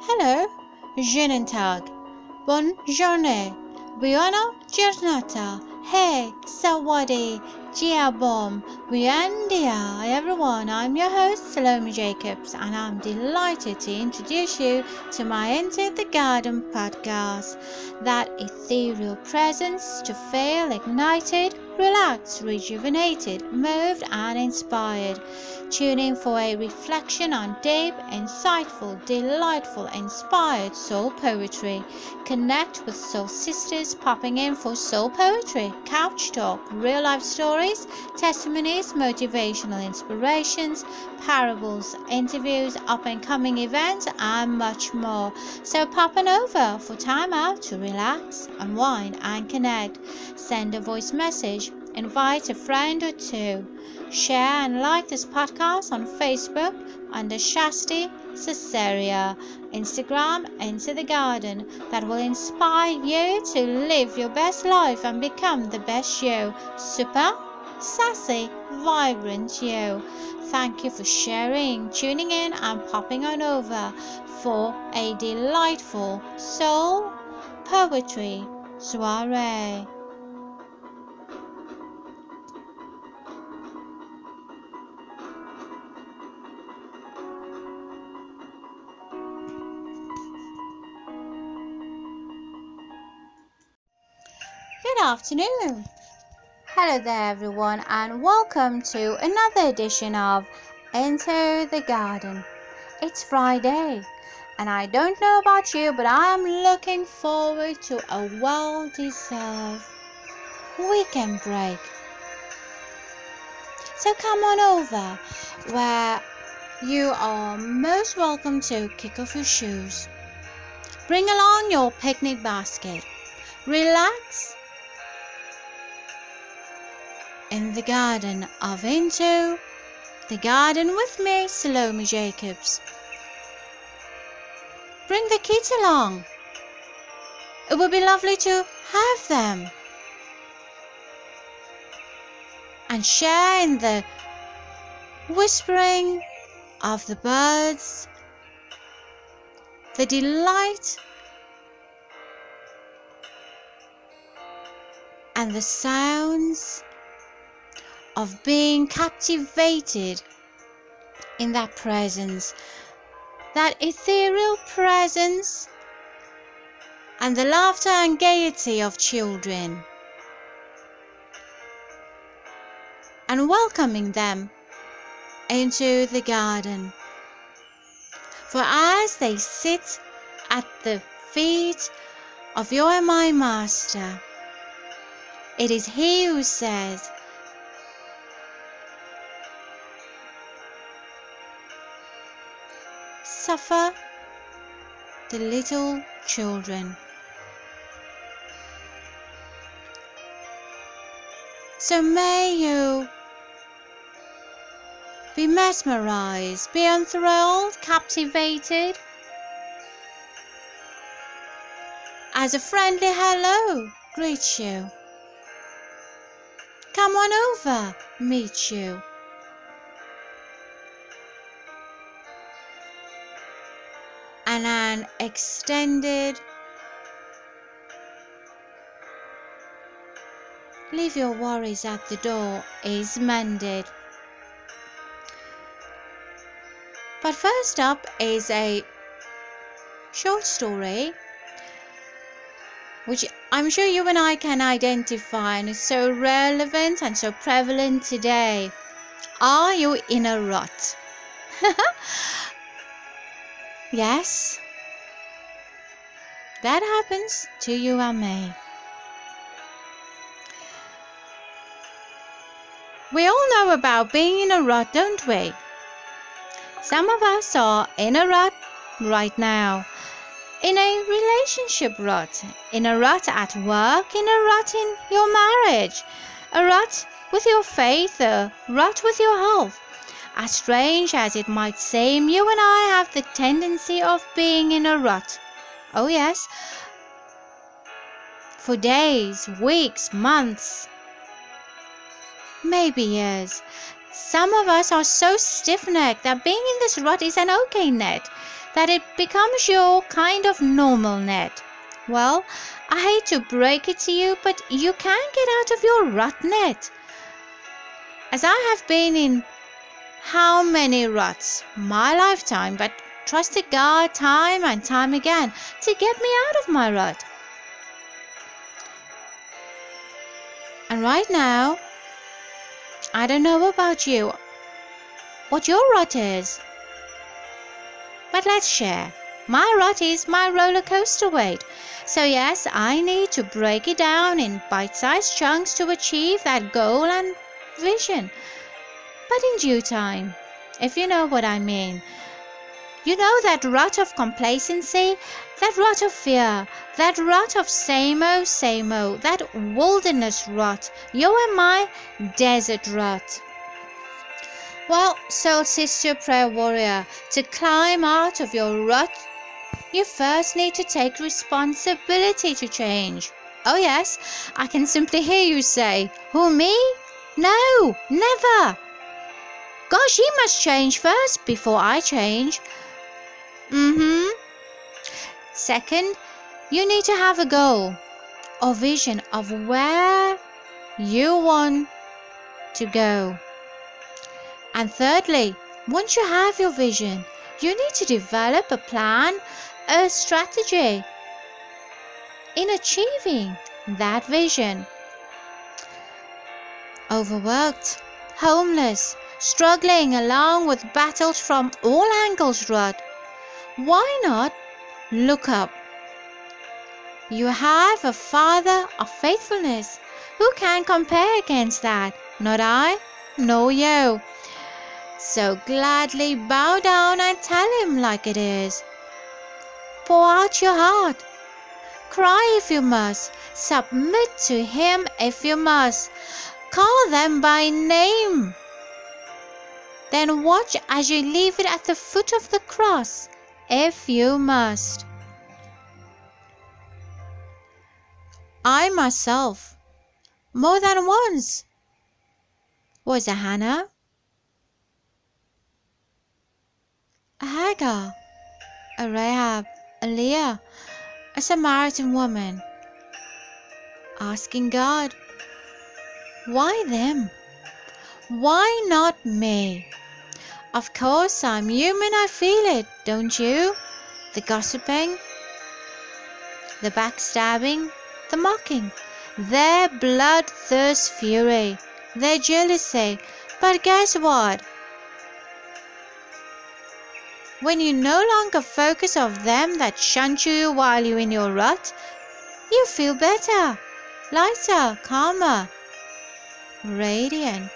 Hello, Genentag. Buongiorno, buona giornata. Hey, sawadi, jiabom, buendia, everyone. I'm your host, Salome Jacobs, and I'm delighted to introduce you to my Enter the Garden podcast. That ethereal presence to feel ignited relaxed, rejuvenated, moved, and inspired. Tune in for a reflection on deep, insightful, delightful, inspired soul poetry. Connect with soul sisters popping in for soul poetry, couch talk, real life stories, testimonies, motivational inspirations, parables, interviews, up and coming events, and much more. So pop on over for time out to relax, unwind, and connect. Send a voice message invite a friend or two. Share and like this podcast on Facebook under Shasti Caesarea, Instagram Into the Garden that will inspire you to live your best life and become the best you. Super, sassy, vibrant you. Thank you for sharing, tuning in, and popping on over for a delightful soul poetry soiree. Good afternoon. Hello there, everyone, and welcome to another edition of Enter the Garden. It's Friday, and I don't know about you, but I'm looking forward to a well deserved weekend break. So come on over where you are most welcome to kick off your shoes. Bring along your picnic basket. Relax in the garden of Into the Garden with me, Salome Jacobs. Bring the kids along. It would be lovely to have them. And share in the whispering of the birds, the delight and the sounds of being captivated in that presence, that ethereal presence, and the laughter and gaiety of children, and welcoming them into the garden. For as they sit at the feet of your and my Master, it is He who says, suffer the little children. So may you be mesmerized, be enthralled, captivated, as a friendly hello greets you. Come on over, meet you. And an extended leave your worries at the door is mended. But first up is a short story which I'm sure you and I can identify and is so relevant and so prevalent today. Are you in a rut? Yes, that happens to you and me. We all know about being in a rut, don't we? Some of us are in a rut right now. In a relationship rut, in a rut at work, in a rut in your marriage, a rut with your faith, a rut with your health, as strange as it might seem, you and I have the tendency of being in a rut. Oh, yes. For days, weeks, months, maybe years. Some of us are so stiff necked that being in this rut is an okay net. that it becomes your kind of normal net. Well, I hate to break it to you, but you can't get out of your rut net. As I have been in how many ruts my lifetime, but trusted God time and time again to get me out of my rut. And right now, I don't know about you, what your rut is. But let's share. My rut is my roller coaster weight. So, yes, I need to break it down in bite sized chunks to achieve that goal and vision. But in due time, if you know what I mean. You know that rut of complacency, that rut of fear, that rut of same-o, same-o, that wilderness rut, you and my desert rut. Well, soul sister prayer warrior, to climb out of your rut, you first need to take responsibility to change. Oh yes, I can simply hear you say, Who me? No, never. Gosh, he must change first before I change. Mm-hmm. Second, you need to have a goal or vision of where you want to go. And thirdly, once you have your vision, you need to develop a plan, a strategy in achieving that vision. Overworked, homeless, struggling along with battles from all angles, Rod. Why not look up? You have a Father of faithfulness. Who can compare against that? Not I, nor you. So gladly bow down and tell him like it is. Pour out your heart. Cry if you must. Submit to him if you must. Call them by name. Then watch as you leave it at the foot of the cross if you must. I myself, more than once, was a Hannah, a Hagar, a Rahab, a Leah, a Samaritan woman, asking God, why them? Why not me? Of course, I'm human, I feel it, don't you? The gossiping, the backstabbing, the mocking, their bloodthirst fury, their jealousy. But guess what? When you no longer focus on them that shunt you while you're in your rut, you feel better, lighter, calmer, radiant.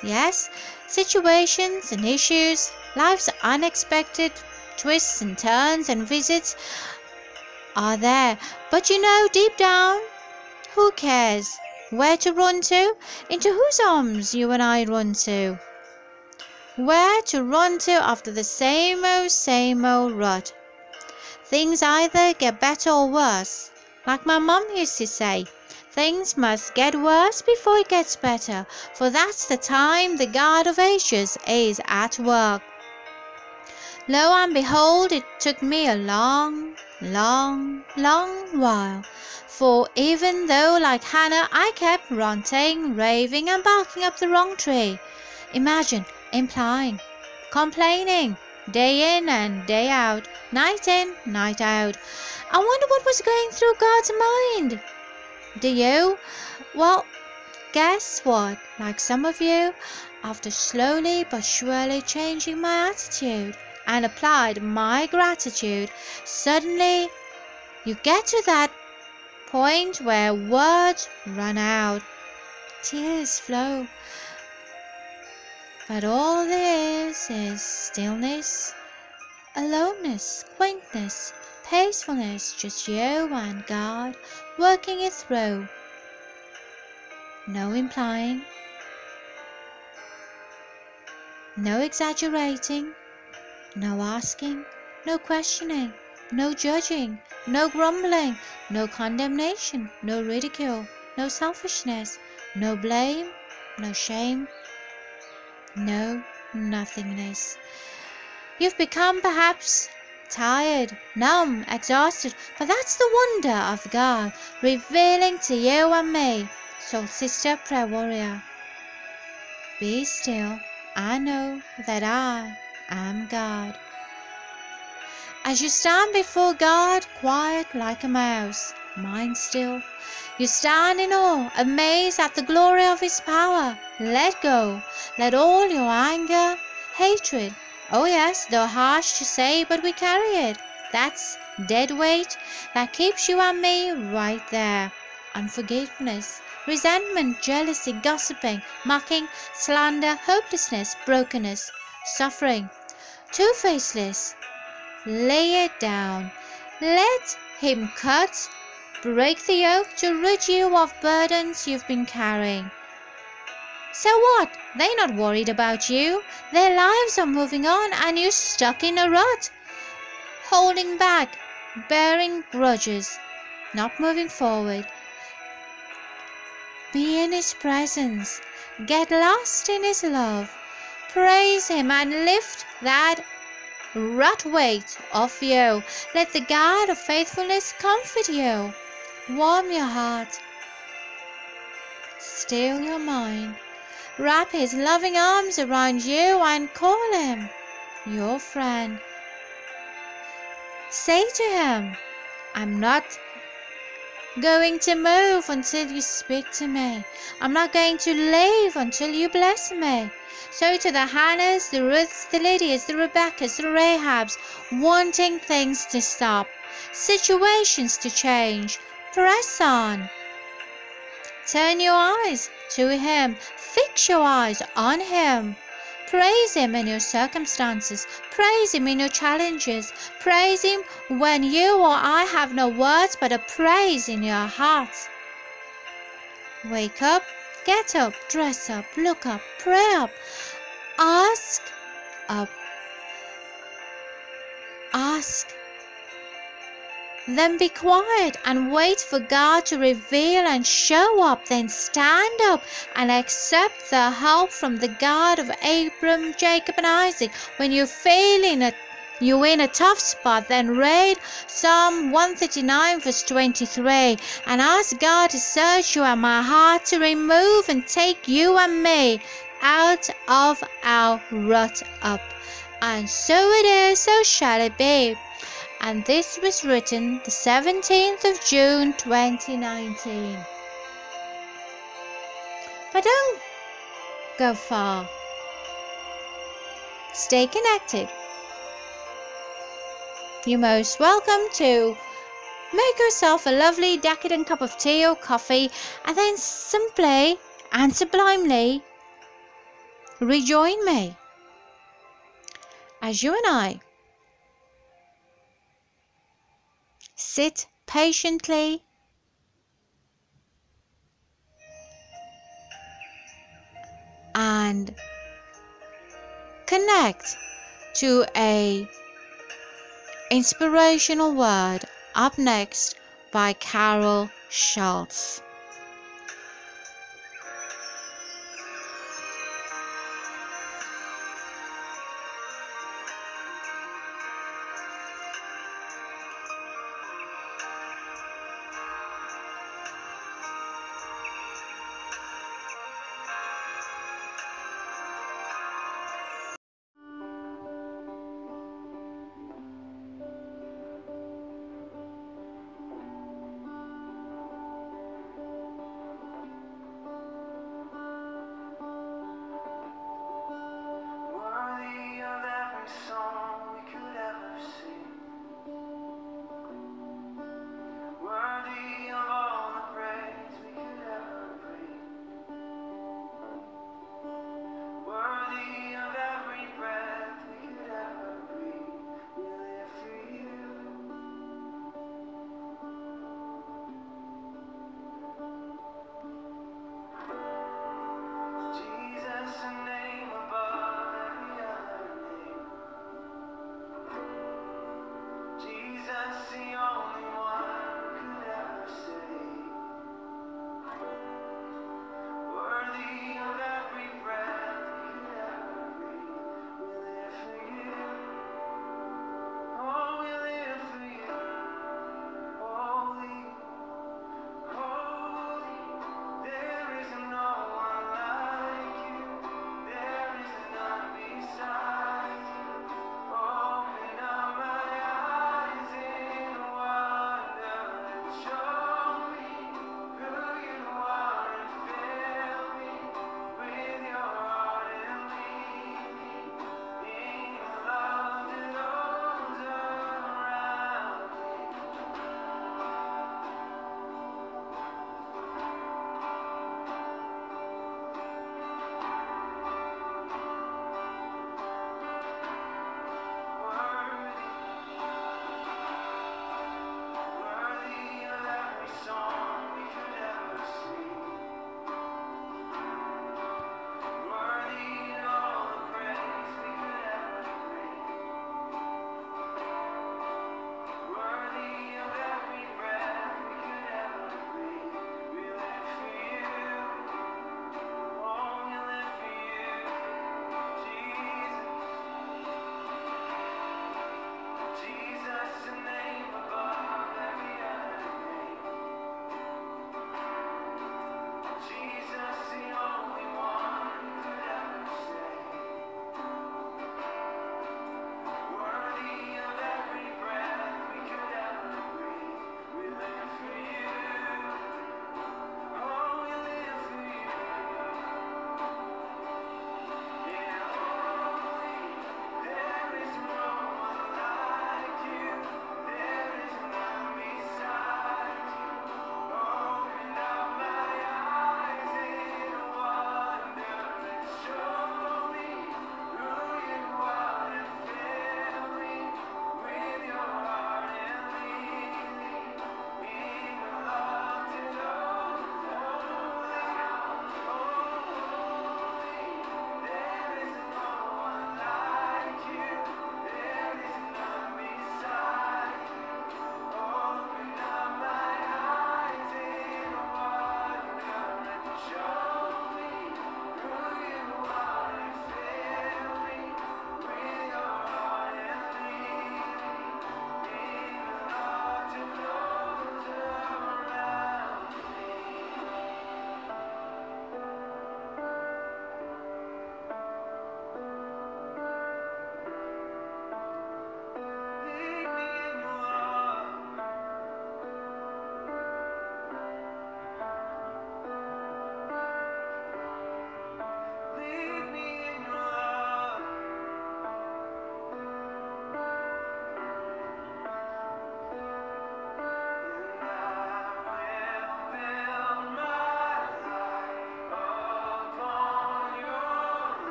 Yes, situations and issues, life's unexpected twists and turns and visits are there, but you know deep down, who cares where to run to, into whose arms you and I run to, where to run to after the same old, same old rut. Things either get better or worse, like my mum used to say. Things must get worse before it gets better, for that's the time the God of Ages is at work. Lo and behold, it took me a long, long, long while, for even though, like Hannah, I kept ranting, raving, and barking up the wrong tree, imagine, implying, complaining, day in and day out, night in, night out. I wonder what was going through God's mind. Do you? Well, guess what? Like some of you, after slowly but surely changing my attitude and applied my gratitude, suddenly you get to that point where words run out, tears flow. But all there is is stillness, aloneness, quaintness, peacefulness, just you and God working it through. No implying, no exaggerating, no asking, no questioning, no judging, no grumbling, no condemnation, no ridicule, no selfishness, no blame, no shame, no nothingness. You've become perhaps tired, numb, exhausted, but that's the wonder of God revealing to you and me. So, sister prayer warrior, be still. I know that I am God. As you stand before God, quiet like a mouse, mind still, you stand in awe, amazed at the glory of His power. Let go. Let all your anger, hatred, oh yes, though harsh to say, but we carry it. That's dead weight that keeps you and me right there. Unforgiveness, resentment, jealousy, gossiping, mocking, slander, hopelessness, brokenness, suffering, two faceless. Lay it down. Let Him cut, break the yoke to rid you of burdens you've been carrying. So what? They're not worried about you. Their lives are moving on and you're stuck in a rut. Holding back, bearing grudges, not moving forward. Be in His presence. Get lost in His love. Praise Him and lift that rut weight off you. Let the God of faithfulness comfort you. Warm your heart. Still your mind. Wrap his loving arms around you and call him your friend. Say to him, I'm not going to move until you speak to me. I'm not going to leave until you bless me. So to the Hannahs, the Ruths, the Lydias, the Rebeccas, the Rahabs, wanting things to stop, situations to change, press on. Turn your eyes to Him. Fix your eyes on Him. Praise Him in your circumstances. Praise Him in your challenges. Praise Him when you or I have no words but a praise in your heart. Wake up, get up, dress up, look up, pray up, ask up. Ask then be quiet and wait for God to reveal and show up. Then stand up and accept the help from the God of Abram, Jacob, and Isaac. When you're feeling it, you're in a tough spot, then read Psalm 139, verse 23, and ask God to search you and my heart to remove and take you and me out of our rut up. And so it is, so shall it be and this was written the 17th of June 2019. But don't go far. Stay connected. You're most welcome to make yourself a lovely decadent cup of tea or coffee and then simply and sublimely rejoin me as you and I Sit patiently. And connect to a inspirational word up next by Carol Schultz.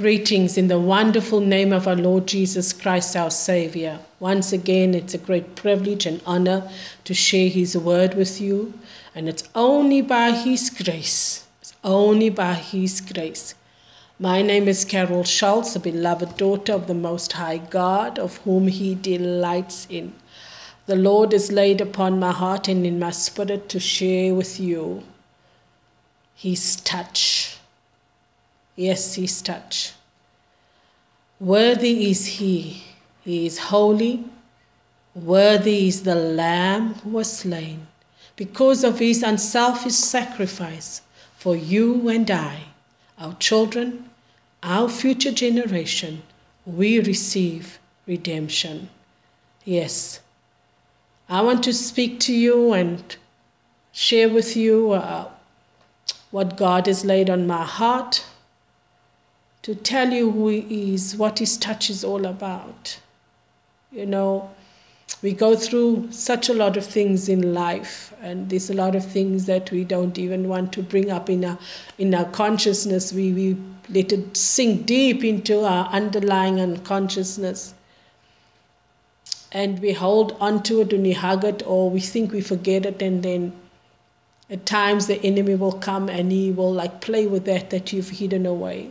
Greetings in the wonderful name of our Lord Jesus Christ, our Savior. Once again, it's a great privilege and honor to share His word with you. And it's only by His grace, it's only by His grace. My name is Carol Schultz, a beloved daughter of the Most High God, of whom He delights in. The Lord is laid upon my heart and in my spirit to share with you His touch Yes, his touch. Worthy is he. He is holy. Worthy is the Lamb who was slain because of his unselfish sacrifice for you and I, our children, our future generation. We receive redemption. Yes, I want to speak to you and share with you uh, what God has laid on my heart to tell you who He is, what His touch is all about. You know, we go through such a lot of things in life, and there's a lot of things that we don't even want to bring up in our in our consciousness. We we let it sink deep into our underlying unconsciousness. And we hold onto it and we hug it, or we think we forget it, and then at times the enemy will come and he will like play with that that you've hidden away.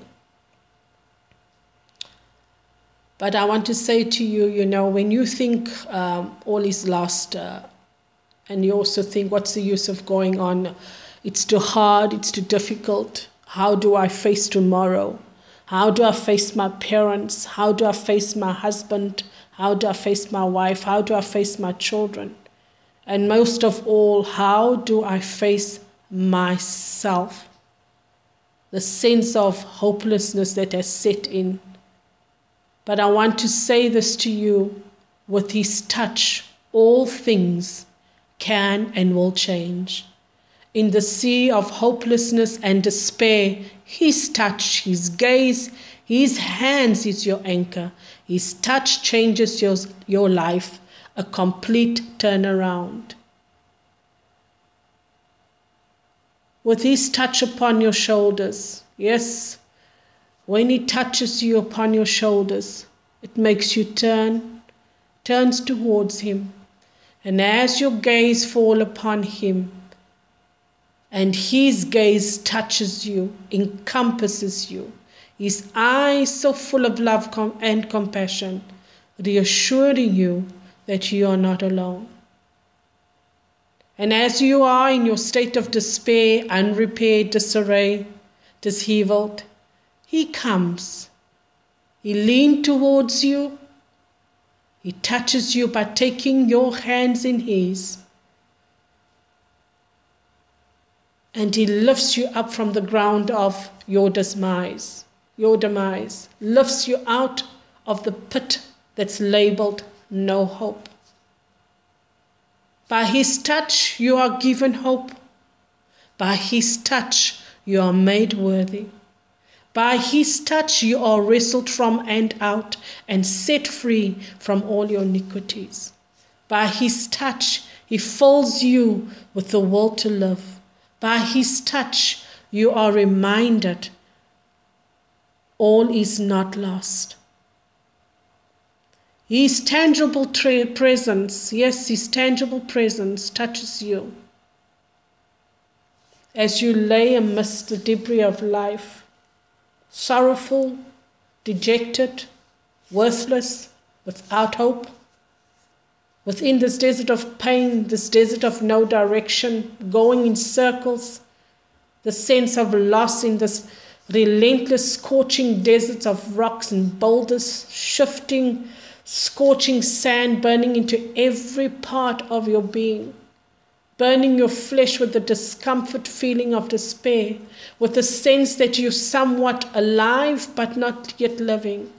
But I want to say to you, you know, when you think um, all is lost, uh, and you also think, what's the use of going on? It's too hard, it's too difficult. How do I face tomorrow? How do I face my parents? How do I face my husband? How do I face my wife? How do I face my children? And most of all, how do I face myself? The sense of hopelessness that has set in but I want to say this to you with His touch, all things can and will change. In the sea of hopelessness and despair, His touch, His gaze, His hands is your anchor. His touch changes your, your life, a complete turnaround. With His touch upon your shoulders, yes, when He touches you upon your shoulders, it makes you turn, turns towards Him. And as your gaze fall upon Him, and His gaze touches you, encompasses you, His eyes so full of love and compassion, reassuring you that you are not alone. And as you are in your state of despair, unrepaired, disarray, disheveled, he comes. He leans towards you. He touches you by taking your hands in His. And He lifts you up from the ground of your demise, your demise, lifts you out of the pit that's labeled no hope. By His touch, you are given hope. By His touch, you are made worthy. By his touch you are wrestled from and out and set free from all your iniquities. By his touch he fills you with the will to live. By his touch you are reminded all is not lost. His tangible tra- presence, yes, his tangible presence touches you. As you lay amidst the debris of life, sorrowful, dejected, worthless, without hope. Within this desert of pain, this desert of no direction, going in circles, the sense of loss in this relentless, scorching deserts of rocks and boulders, shifting, scorching sand burning into every part of your being burning your flesh with the discomfort feeling of despair, with the sense that you're somewhat alive but not yet living,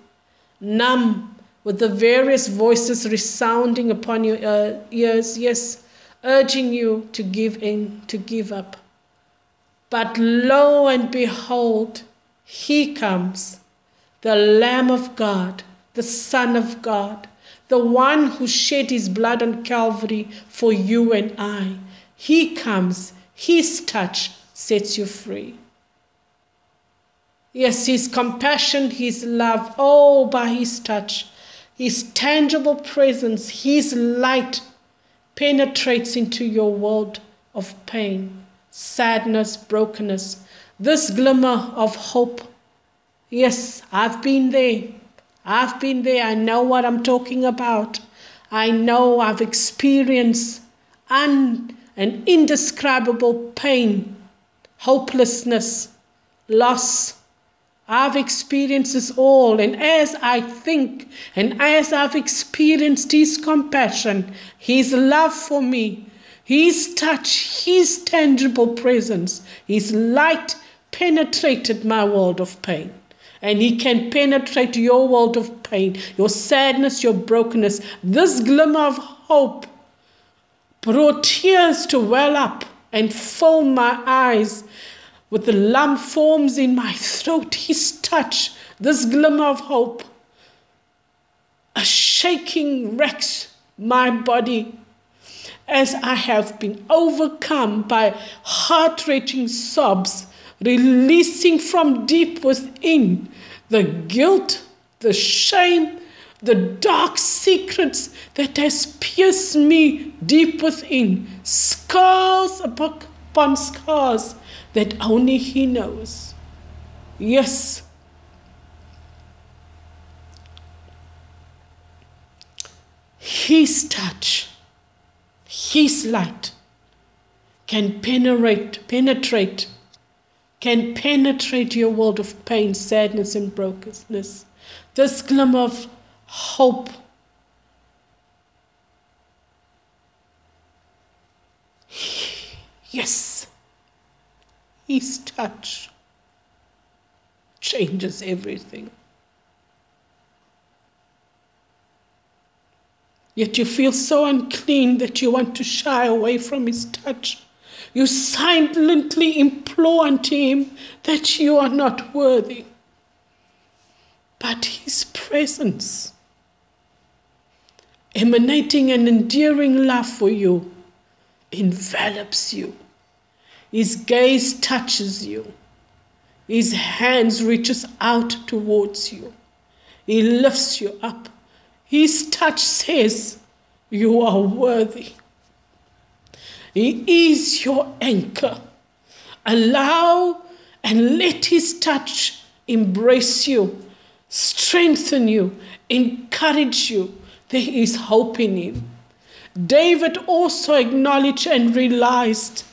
numb with the various voices resounding upon your uh, ears, yes, urging you to give in, to give up. But lo and behold, he comes, the Lamb of God, the Son of God, the one who shed his blood on Calvary for you and I he comes, His touch sets you free. Yes, His compassion, His love, oh, by His touch, His tangible presence, His light penetrates into your world of pain, sadness, brokenness. This glimmer of hope. Yes, I've been there. I've been there. I know what I'm talking about. I know I've experienced un- an indescribable pain, hopelessness, loss I've experienced this all, and as I think and as I've experienced His compassion, His love for me, His touch, His tangible presence, His light penetrated my world of pain. And He can penetrate your world of pain, your sadness, your brokenness. This glimmer of hope brought tears to well up and fill my eyes with the lump forms in my throat, his touch, this glimmer of hope, a shaking wrecks my body as I have been overcome by heart wrenching sobs, releasing from deep within. The guilt, the shame, the dark secrets that has pierced me deep within, scars upon scars that only He knows. Yes. His touch, His light can penetrate, penetrate, can penetrate your world of pain, sadness, and brokenness. This glimmer of hope. Yes. His touch changes everything. Yet you feel so unclean that you want to shy away from His touch. You silently implore unto Him that you are not worthy. But His presence, emanating an endearing love for you, envelops you his gaze touches you. His hands reaches out towards you. He lifts you up. His touch says, You are worthy. He is your anchor. Allow and let His touch embrace you, strengthen you, encourage you. There is hope in Him. David also acknowledged and realized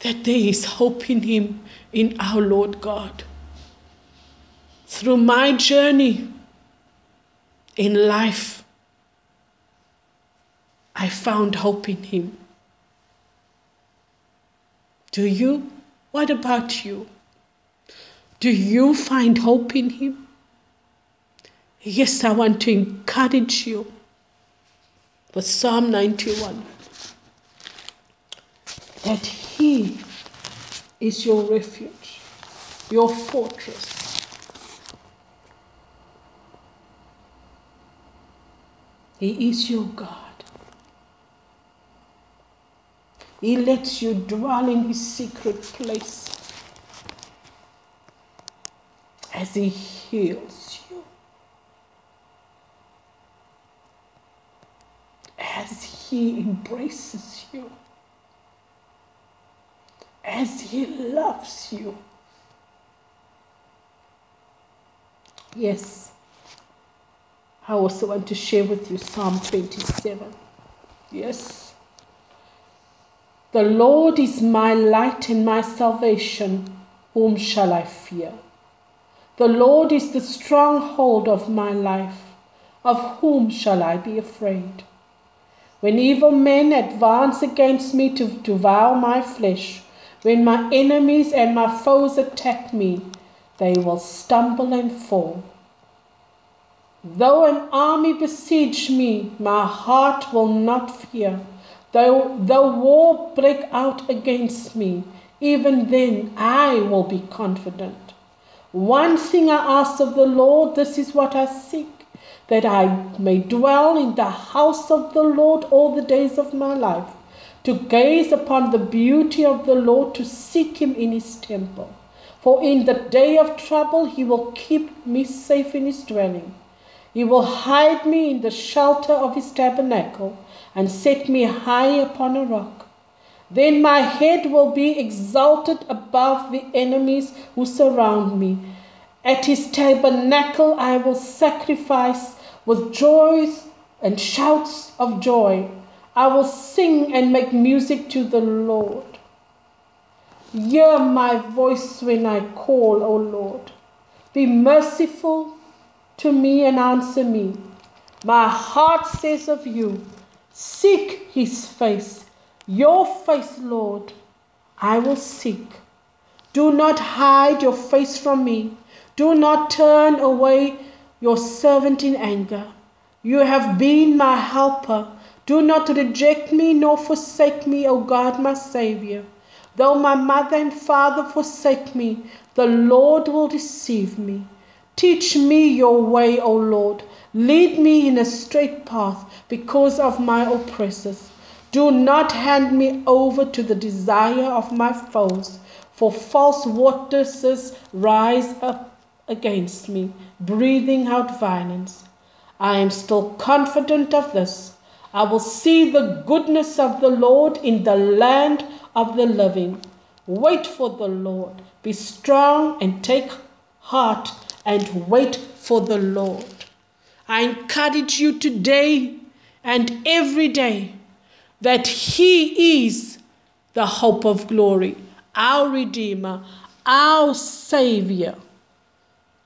that there is hope in Him, in our Lord God. Through my journey in life, I found hope in Him. Do you? What about you? Do you find hope in Him? Yes, I want to encourage you with Psalm 91 that He is your refuge, your fortress. He is your God. He lets you dwell in His secret place as He heals you, as He embraces you as He loves you. Yes, I also want to share with you Psalm 27. Yes. The Lord is my light and my salvation. Whom shall I fear? The Lord is the stronghold of my life. Of whom shall I be afraid? When evil men advance against me to devour my flesh, when my enemies and my foes attack me, they will stumble and fall. Though an army besiege me, my heart will not fear. Though, though war break out against me, even then I will be confident. One thing I ask of the Lord, this is what I seek, that I may dwell in the house of the Lord all the days of my life to gaze upon the beauty of the Lord, to seek him in his temple. For in the day of trouble he will keep me safe in his dwelling. He will hide me in the shelter of his tabernacle and set me high upon a rock. Then my head will be exalted above the enemies who surround me. At his tabernacle I will sacrifice with joys and shouts of joy. I will sing and make music to the Lord. Hear my voice when I call, O Lord. Be merciful to me and answer me. My heart says of you, Seek his face, your face, Lord, I will seek. Do not hide your face from me. Do not turn away your servant in anger. You have been my helper. Do not reject me nor forsake me, O God, my Savior. Though my mother and father forsake me, the Lord will receive me. Teach me your way, O Lord. Lead me in a straight path because of my oppressors. Do not hand me over to the desire of my foes, for false witnesses rise up against me, breathing out violence. I am still confident of this. I will see the goodness of the Lord in the land of the living. Wait for the Lord. Be strong and take heart and wait for the Lord. I encourage you today and every day that He is the hope of glory, our Redeemer, our Savior,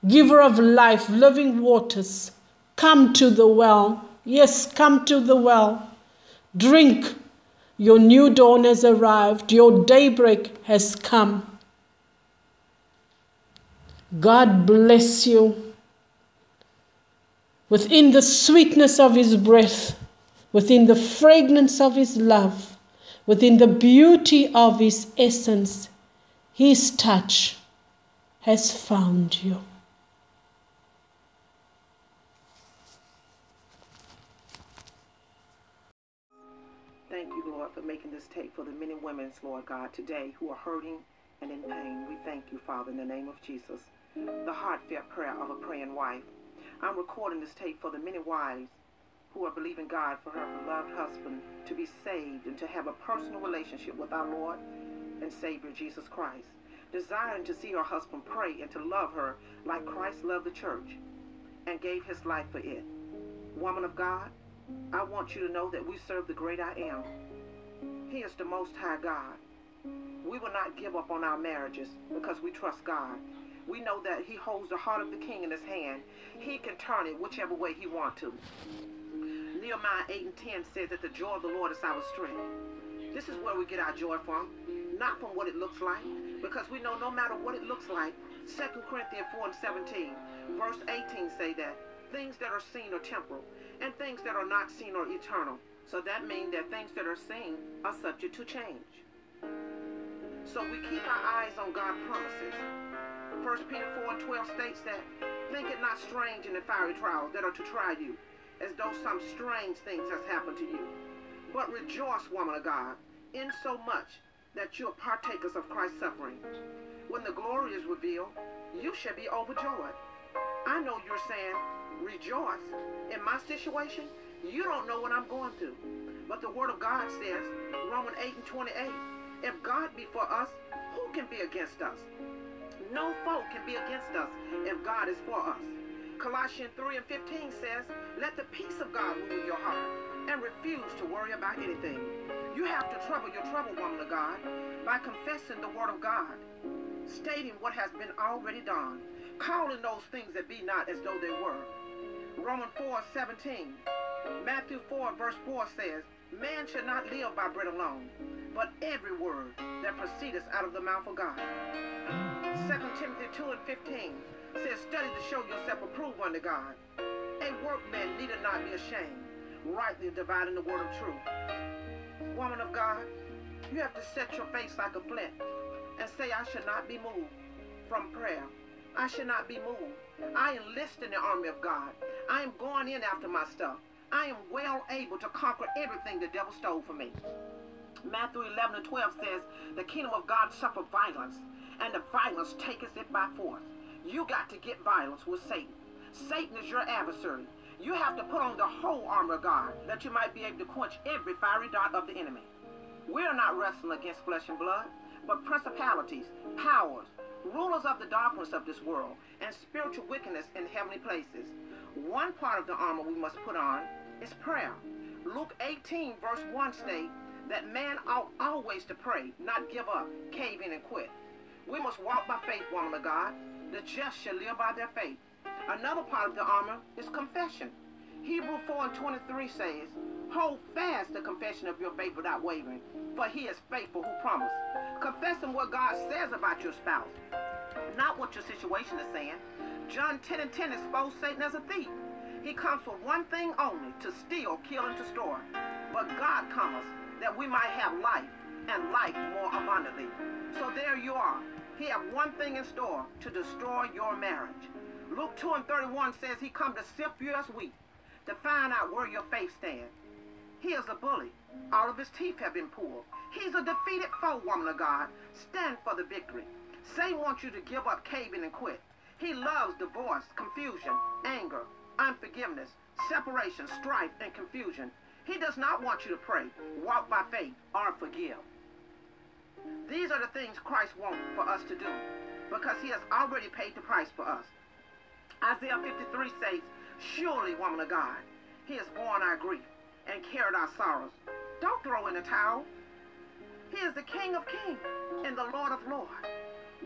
giver of life, living waters. Come to the well. Yes, come to the well. Drink. Your new dawn has arrived. Your daybreak has come. God bless you. Within the sweetness of His breath, within the fragrance of His love, within the beauty of His essence, His touch has found you. Tape for the men and women, Lord God, today who are hurting and in pain. We thank you, Father, in the name of Jesus. The heartfelt prayer of a praying wife. I'm recording this tape for the many wives who are believing God for her beloved husband to be saved and to have a personal relationship with our Lord and Savior Jesus Christ, desiring to see her husband pray and to love her like Christ loved the church and gave his life for it. Woman of God, I want you to know that we serve the great I am. He is the most high God. We will not give up on our marriages because we trust God. We know that he holds the heart of the king in his hand. He can turn it whichever way he wants to. Nehemiah 8 and 10 says that the joy of the Lord is our strength. This is where we get our joy from, not from what it looks like, because we know no matter what it looks like, 2 Corinthians 4 and 17, verse 18 say that things that are seen are temporal, and things that are not seen are eternal. So that means that things that are seen are subject to change. So we keep our eyes on God's promises. 1 Peter 4 and 12 states that, Think it not strange in the fiery trials that are to try you, as though some strange things has happened to you. But rejoice, woman of God, in so much that you are partakers of Christ's suffering. When the glory is revealed, you shall be overjoyed. I know you're saying, rejoice. In my situation, you don't know what I'm going through. But the Word of God says, Romans 8 and 28, if God be for us, who can be against us? No foe can be against us if God is for us. Colossians 3 and 15 says, Let the peace of God rule your heart and refuse to worry about anything. You have to trouble your trouble, woman of God by confessing the word of God, stating what has been already done, calling those things that be not as though they were. Romans 4 17. Matthew 4 verse 4 says, Man should not live by bread alone, but every word that proceedeth out of the mouth of God. 2 Timothy 2 and 15 says, Study to show yourself approved unto God. A workman needed not be ashamed, rightly dividing the word of truth. Woman of God, you have to set your face like a flint and say, I should not be moved from prayer. I should not be moved. I enlist in the army of God. I am going in after my stuff. I am well able to conquer everything the devil stole from me. Matthew 11 and 12 says, The kingdom of God suffer violence, and the violence taketh it by force. You got to get violence with Satan. Satan is your adversary. You have to put on the whole armor of God that you might be able to quench every fiery dart of the enemy. We are not wrestling against flesh and blood, but principalities, powers, rulers of the darkness of this world, and spiritual wickedness in heavenly places. One part of the armor we must put on is prayer. Luke 18, verse 1 states that man ought always to pray, not give up, cave in, and quit. We must walk by faith, woman of God. The just shall live by their faith. Another part of the armor is confession. Hebrew 4 and 23 says, Hold fast the confession of your faith without wavering, for he is faithful who promised. Confessing what God says about your spouse, not what your situation is saying. John 10 and 10 exposed Satan as a thief. He comes for one thing only, to steal, kill, and destroy. But God comes that we might have life, and life more abundantly. So there you are. He have one thing in store, to destroy your marriage. Luke 2 and 31 says he come to sift you as wheat, to find out where your faith stands. He is a bully. All of his teeth have been pulled. He's a defeated foe, woman of God. Stand for the victory. Satan wants you to give up, caving and quit. He loves divorce, confusion, anger, unforgiveness, separation, strife, and confusion. He does not want you to pray, walk by faith, or forgive. These are the things Christ wants for us to do because he has already paid the price for us. Isaiah 53 says, Surely, woman of God, he has borne our grief and carried our sorrows. Don't throw in the towel. He is the King of kings and the Lord of lords.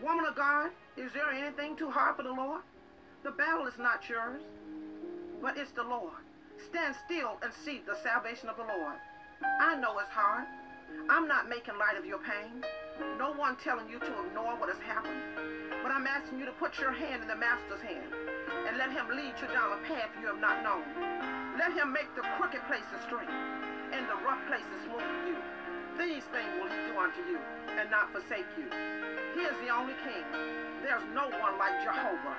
Woman of God, is there anything too hard for the Lord? The battle is not yours, but it's the Lord. Stand still and see the salvation of the Lord. I know it's hard. I'm not making light of your pain. No one telling you to ignore what has happened. But I'm asking you to put your hand in the Master's hand and let him lead you down a path you have not known. Let him make the crooked places straight and the rough places smooth for you. These things will he do unto you and not forsake you. He is the only king. There's no one like Jehovah.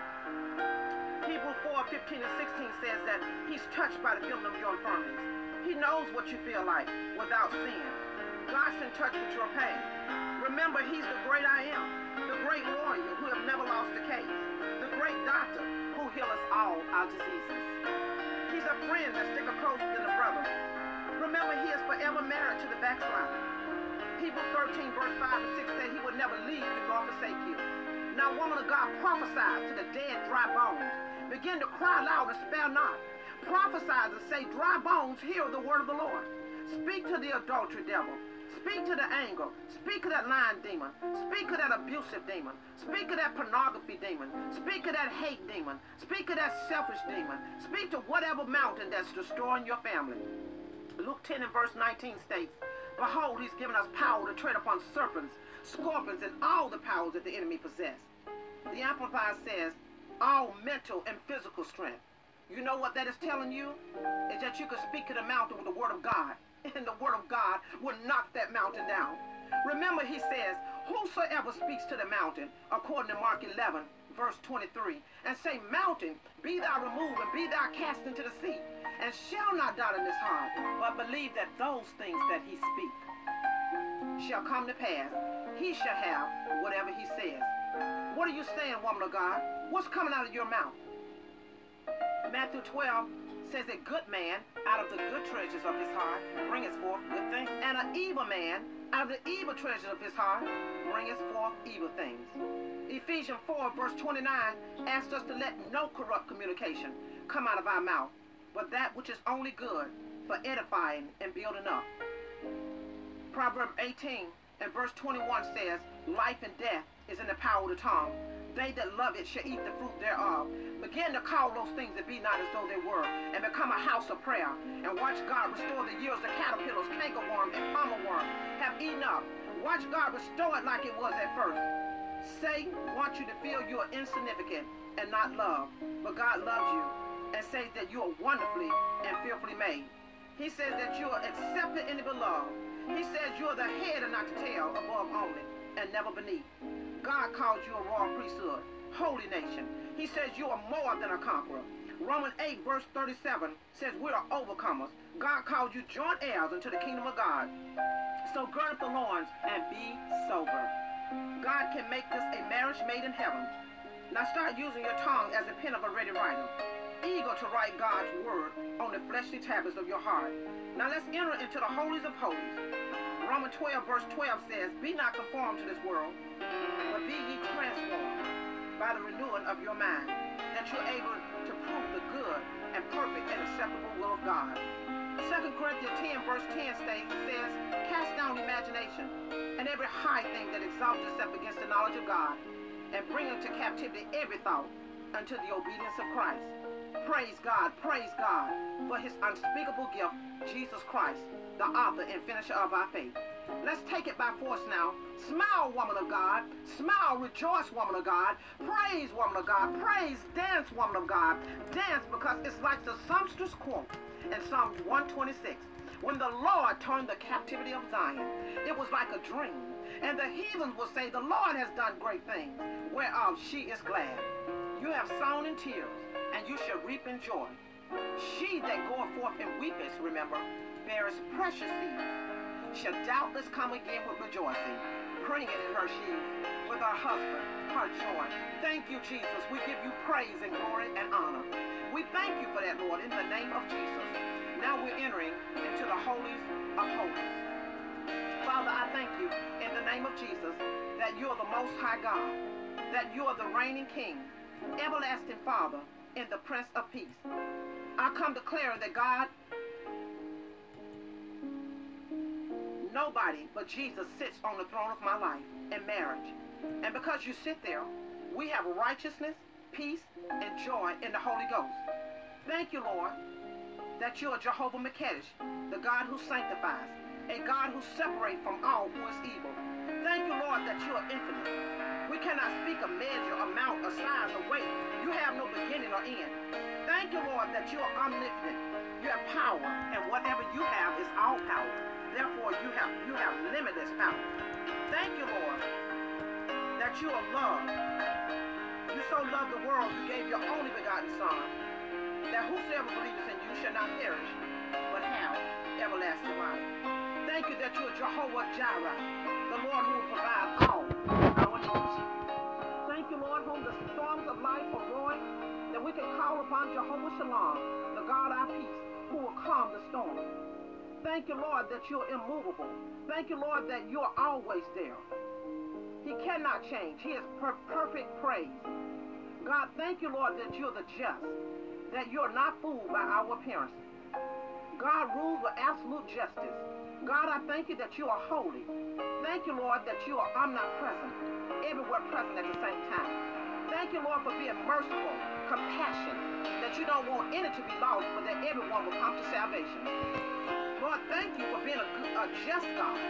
Hebrew 4, 15 and 16 says that he's touched by the feeling of your infirmities. He knows what you feel like without sin. God's in touch with your pain. Remember, he's the great I am, the great warrior who have never lost a case, the great doctor who heals us all our diseases. He's a friend that sticker closer than a brother. Remember, he is forever married to the backslider. Hebrew 13, verse 5 and 6 say he would never leave you nor forsake you. Now, woman of God, prophesies to the dead, dry bones. Begin to cry loud and spare not. Prophesies and say, dry bones, hear the word of the Lord. Speak to the adultery devil. Speak to the anger. Speak to that lying demon. Speak to that abusive demon. Speak to that pornography demon. Speak to that hate demon. Speak to that selfish demon. Speak to whatever mountain that's destroying your family. Luke 10 and verse 19 states, Behold, he's given us power to tread upon serpents, scorpions, and all the powers that the enemy possess. The Amplified says, all mental and physical strength. You know what that is telling you? Is that you can speak to the mountain with the word of God, and the word of God will knock that mountain down. Remember, he says, Whosoever speaks to the mountain, according to Mark 11, verse 23, and say, Mountain, be thou removed, and be thou cast into the sea, and shall not doubt in his heart, but believe that those things that he speak shall come to pass. He shall have whatever he says. What are you saying, woman of God? What's coming out of your mouth? Matthew 12 says a good man out of the good treasures of his heart bringeth forth good things, and an evil man out of the evil treasures of his heart bringeth forth evil things. Ephesians 4 verse 29 asks us to let no corrupt communication come out of our mouth, but that which is only good for edifying and building up. Proverb 18 and verse 21 says, Life and death is in the power of the tongue. They that love it shall eat the fruit thereof. Begin to call those things that be not as though they were, and become a house of prayer. And watch God restore the years the caterpillars, cankerworm, and palmer worm have eaten up. Watch God restore it like it was at first. Satan wants you to feel you are insignificant and not loved, but God loves you and says that you are wonderfully and fearfully made. He says that you are accepted in the beloved. He says you are the head and not the tail, above only and never beneath. God calls you a royal priesthood, holy nation. He says you are more than a conqueror. Romans 8 verse 37 says we are overcomers. God calls you joint heirs into the kingdom of God. So gird up the loins and be sober. God can make this a marriage made in heaven. Now start using your tongue as a pen of a ready writer, eager to write God's word on the fleshly tablets of your heart. Now let's enter into the holies of holies. Romans 12 verse 12 says, Be not conformed to this world, but be ye transformed by the renewing of your mind, that you're able to prove the good and perfect and acceptable will of God. 2 Corinthians 10 verse 10 states, says, Cast down imagination and every high thing that exalts itself against the knowledge of God, and bring into captivity every thought unto the obedience of Christ. Praise God, praise God for his unspeakable gift, Jesus Christ, the author and finisher of our faith. Let's take it by force now. Smile, woman of God. Smile, rejoice, woman of God. Praise, woman of God. Praise, dance, woman of God. Dance because it's like the songstress quote in Psalms 126. When the Lord turned the captivity of Zion, it was like a dream. And the heathens will say, The Lord has done great things, whereof she is glad. You have sown in tears, and you shall reap in joy. She that goeth forth in weeping, remember, bears precious seeds, shall doubtless come again with rejoicing, bringing in her sheaves with her husband, her joy. Thank you, Jesus. We give you praise and glory and honor. We thank you for that, Lord, in the name of Jesus. Now we're entering into the holies of holies. Father, I thank you in the name of Jesus that you are the most high God, that you are the reigning king, everlasting Father, and the Prince of Peace. I come declaring that God, nobody but Jesus sits on the throne of my life and marriage. And because you sit there, we have righteousness, peace, and joy in the Holy Ghost. Thank you, Lord, that you are Jehovah Makedesh, the God who sanctifies, a God who separates from all who is evil. Thank you, Lord, that you are infinite. We cannot speak a measure, amount, or size, or weight. You have no beginning or end. Thank you, Lord, that you are omnipotent. You have power, and whatever you have is all power. Therefore, you have you have limitless power. Thank you, Lord, that you are love. You so loved the world, you gave your only begotten Son, that whosoever believes in you shall not perish, but have everlasting life. Thank you that you are Jehovah Jireh, the Lord who will provide all. Whom the storms of life are roaring, that we can call upon Jehovah Shalom, the God our peace, who will calm the storm. Thank you, Lord, that you're immovable. Thank you, Lord, that you're always there. He cannot change. He is per perfect praise. God, thank you, Lord, that you're the just, that you're not fooled by our appearance. God rules with absolute justice. God, I thank you that you are holy. Thank you, Lord, that you are omnipresent, everywhere present at the same time. Thank you, Lord, for being merciful, compassionate, that you don't want any to be lost, but that everyone will come to salvation. Lord, thank you for being a, good, a just God.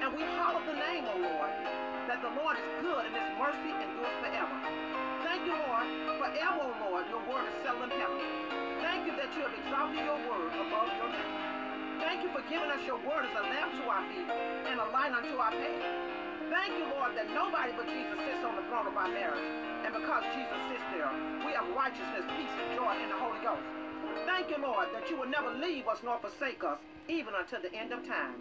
And we hallow the name, O Lord, that the Lord is good and his mercy endures forever. Thank you, Lord, forever, O Lord, your word is settled in heaven. Thank you that you have exalted your word above your name. Thank you for giving us your word as a lamp to our feet and a light unto our path. Thank you, Lord, that nobody but Jesus sits on the throne of our marriage. And because Jesus sits there, we have righteousness, peace, and joy in the Holy Ghost. Thank you, Lord, that you will never leave us nor forsake us, even until the end of time.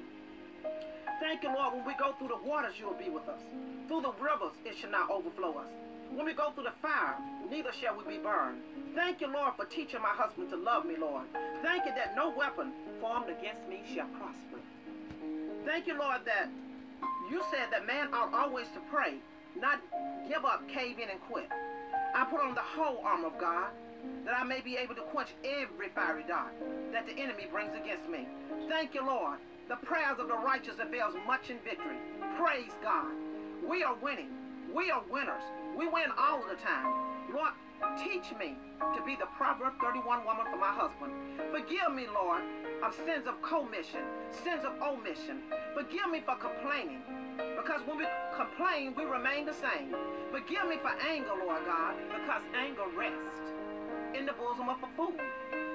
Thank you, Lord, when we go through the waters, you will be with us. Through the rivers, it shall not overflow us. When we go through the fire, neither shall we be burned. Thank you, Lord, for teaching my husband to love me, Lord. Thank you that no weapon formed against me shall prosper. Thank you, Lord, that you said that man ought always to pray, not give up, cave in, and quit. I put on the whole armor of God, that I may be able to quench every fiery dart that the enemy brings against me. Thank you, Lord. The prayers of the righteous avails much in victory. Praise God. We are winning. We are winners. We win all the time. Lord, teach me to be the Proverb 31 woman for my husband. Forgive me, Lord, of sins of commission, sins of omission. Forgive me for complaining. Because when we complain, we remain the same. Forgive me for anger, Lord God, because anger rests in the bosom of a fool.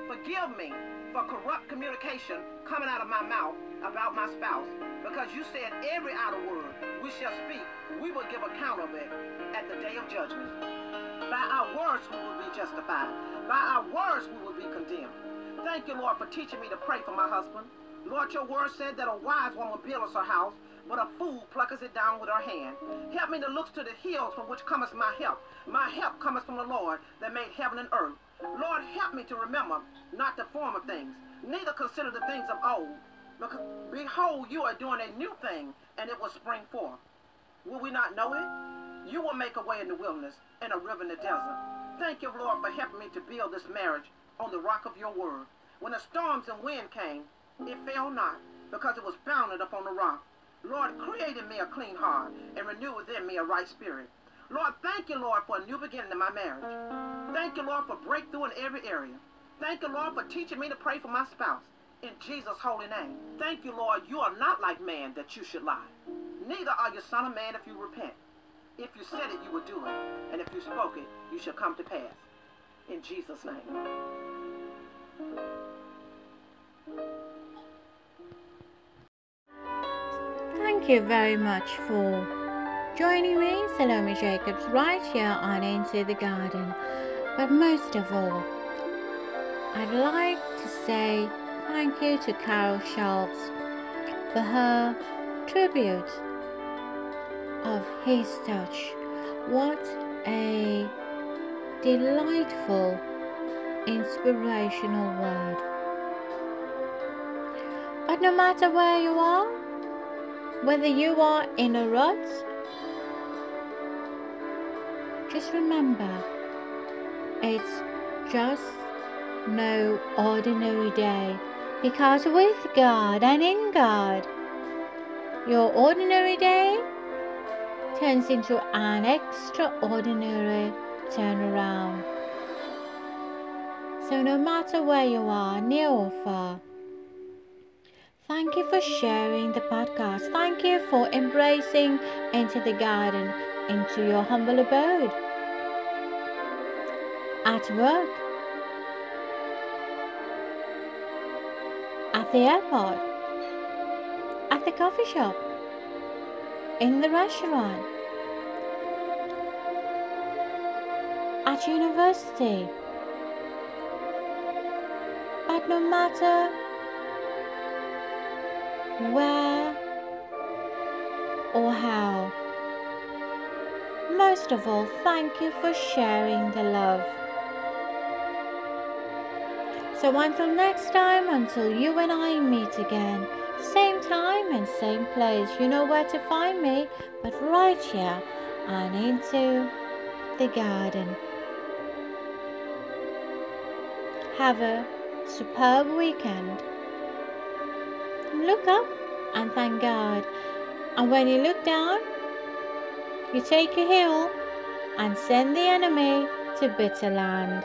Forgive me for corrupt communication coming out of my mouth about my spouse. Because you said every idle word we shall speak, we will give account of it at the day of judgment. By our words we will be justified. By our words we will be condemned. Thank you, Lord, for teaching me to pray for my husband. Lord, your word said that a wise woman builds her house, but a fool plucketh it down with her hand. Help me to look to the hills from which cometh my help. My help cometh from the Lord that made heaven and earth. Lord, help me to remember not the former things, neither consider the things of old. Because behold, you are doing a new thing, and it will spring forth. Will we not know it? You will make a way in the wilderness and a river in the desert. Thank you, Lord, for helping me to build this marriage on the rock of your word. When the storms and wind came, it fell not, because it was founded upon the rock. Lord, create in me a clean heart and renew within me a right spirit. Lord, thank you, Lord, for a new beginning in my marriage. Thank you, Lord, for breakthrough in every area. Thank you, Lord, for teaching me to pray for my spouse. In Jesus' holy name. Thank you, Lord, you are not like man that you should lie. Neither are you son of man if you repent. If you said it, you will do it. And if you spoke it, you shall come to pass. In Jesus' name. Thank you very much for joining me, Salome Jacobs, right here on Into the Garden. But most of all, I'd like to say thank you to Carol Schultz for her tribute of his touch. What a delightful, inspirational word. But no matter where you are, whether you are in a rut, just remember it's just no ordinary day because with God and in God, your ordinary day turns into an extraordinary turnaround. So, no matter where you are, near or far, thank you for sharing the podcast. Thank you for embracing into the garden, into your humble abode, at work, at the airport, at the coffee shop, in the restaurant, at university. But no matter where or how, most of all, thank you for sharing the love. So until next time, until you and I meet again, same time and same place, you know where to find me, but right here and into the garden. Have a superb weekend. Look up and thank God. And when you look down, you take a hill and send the enemy to bitter land.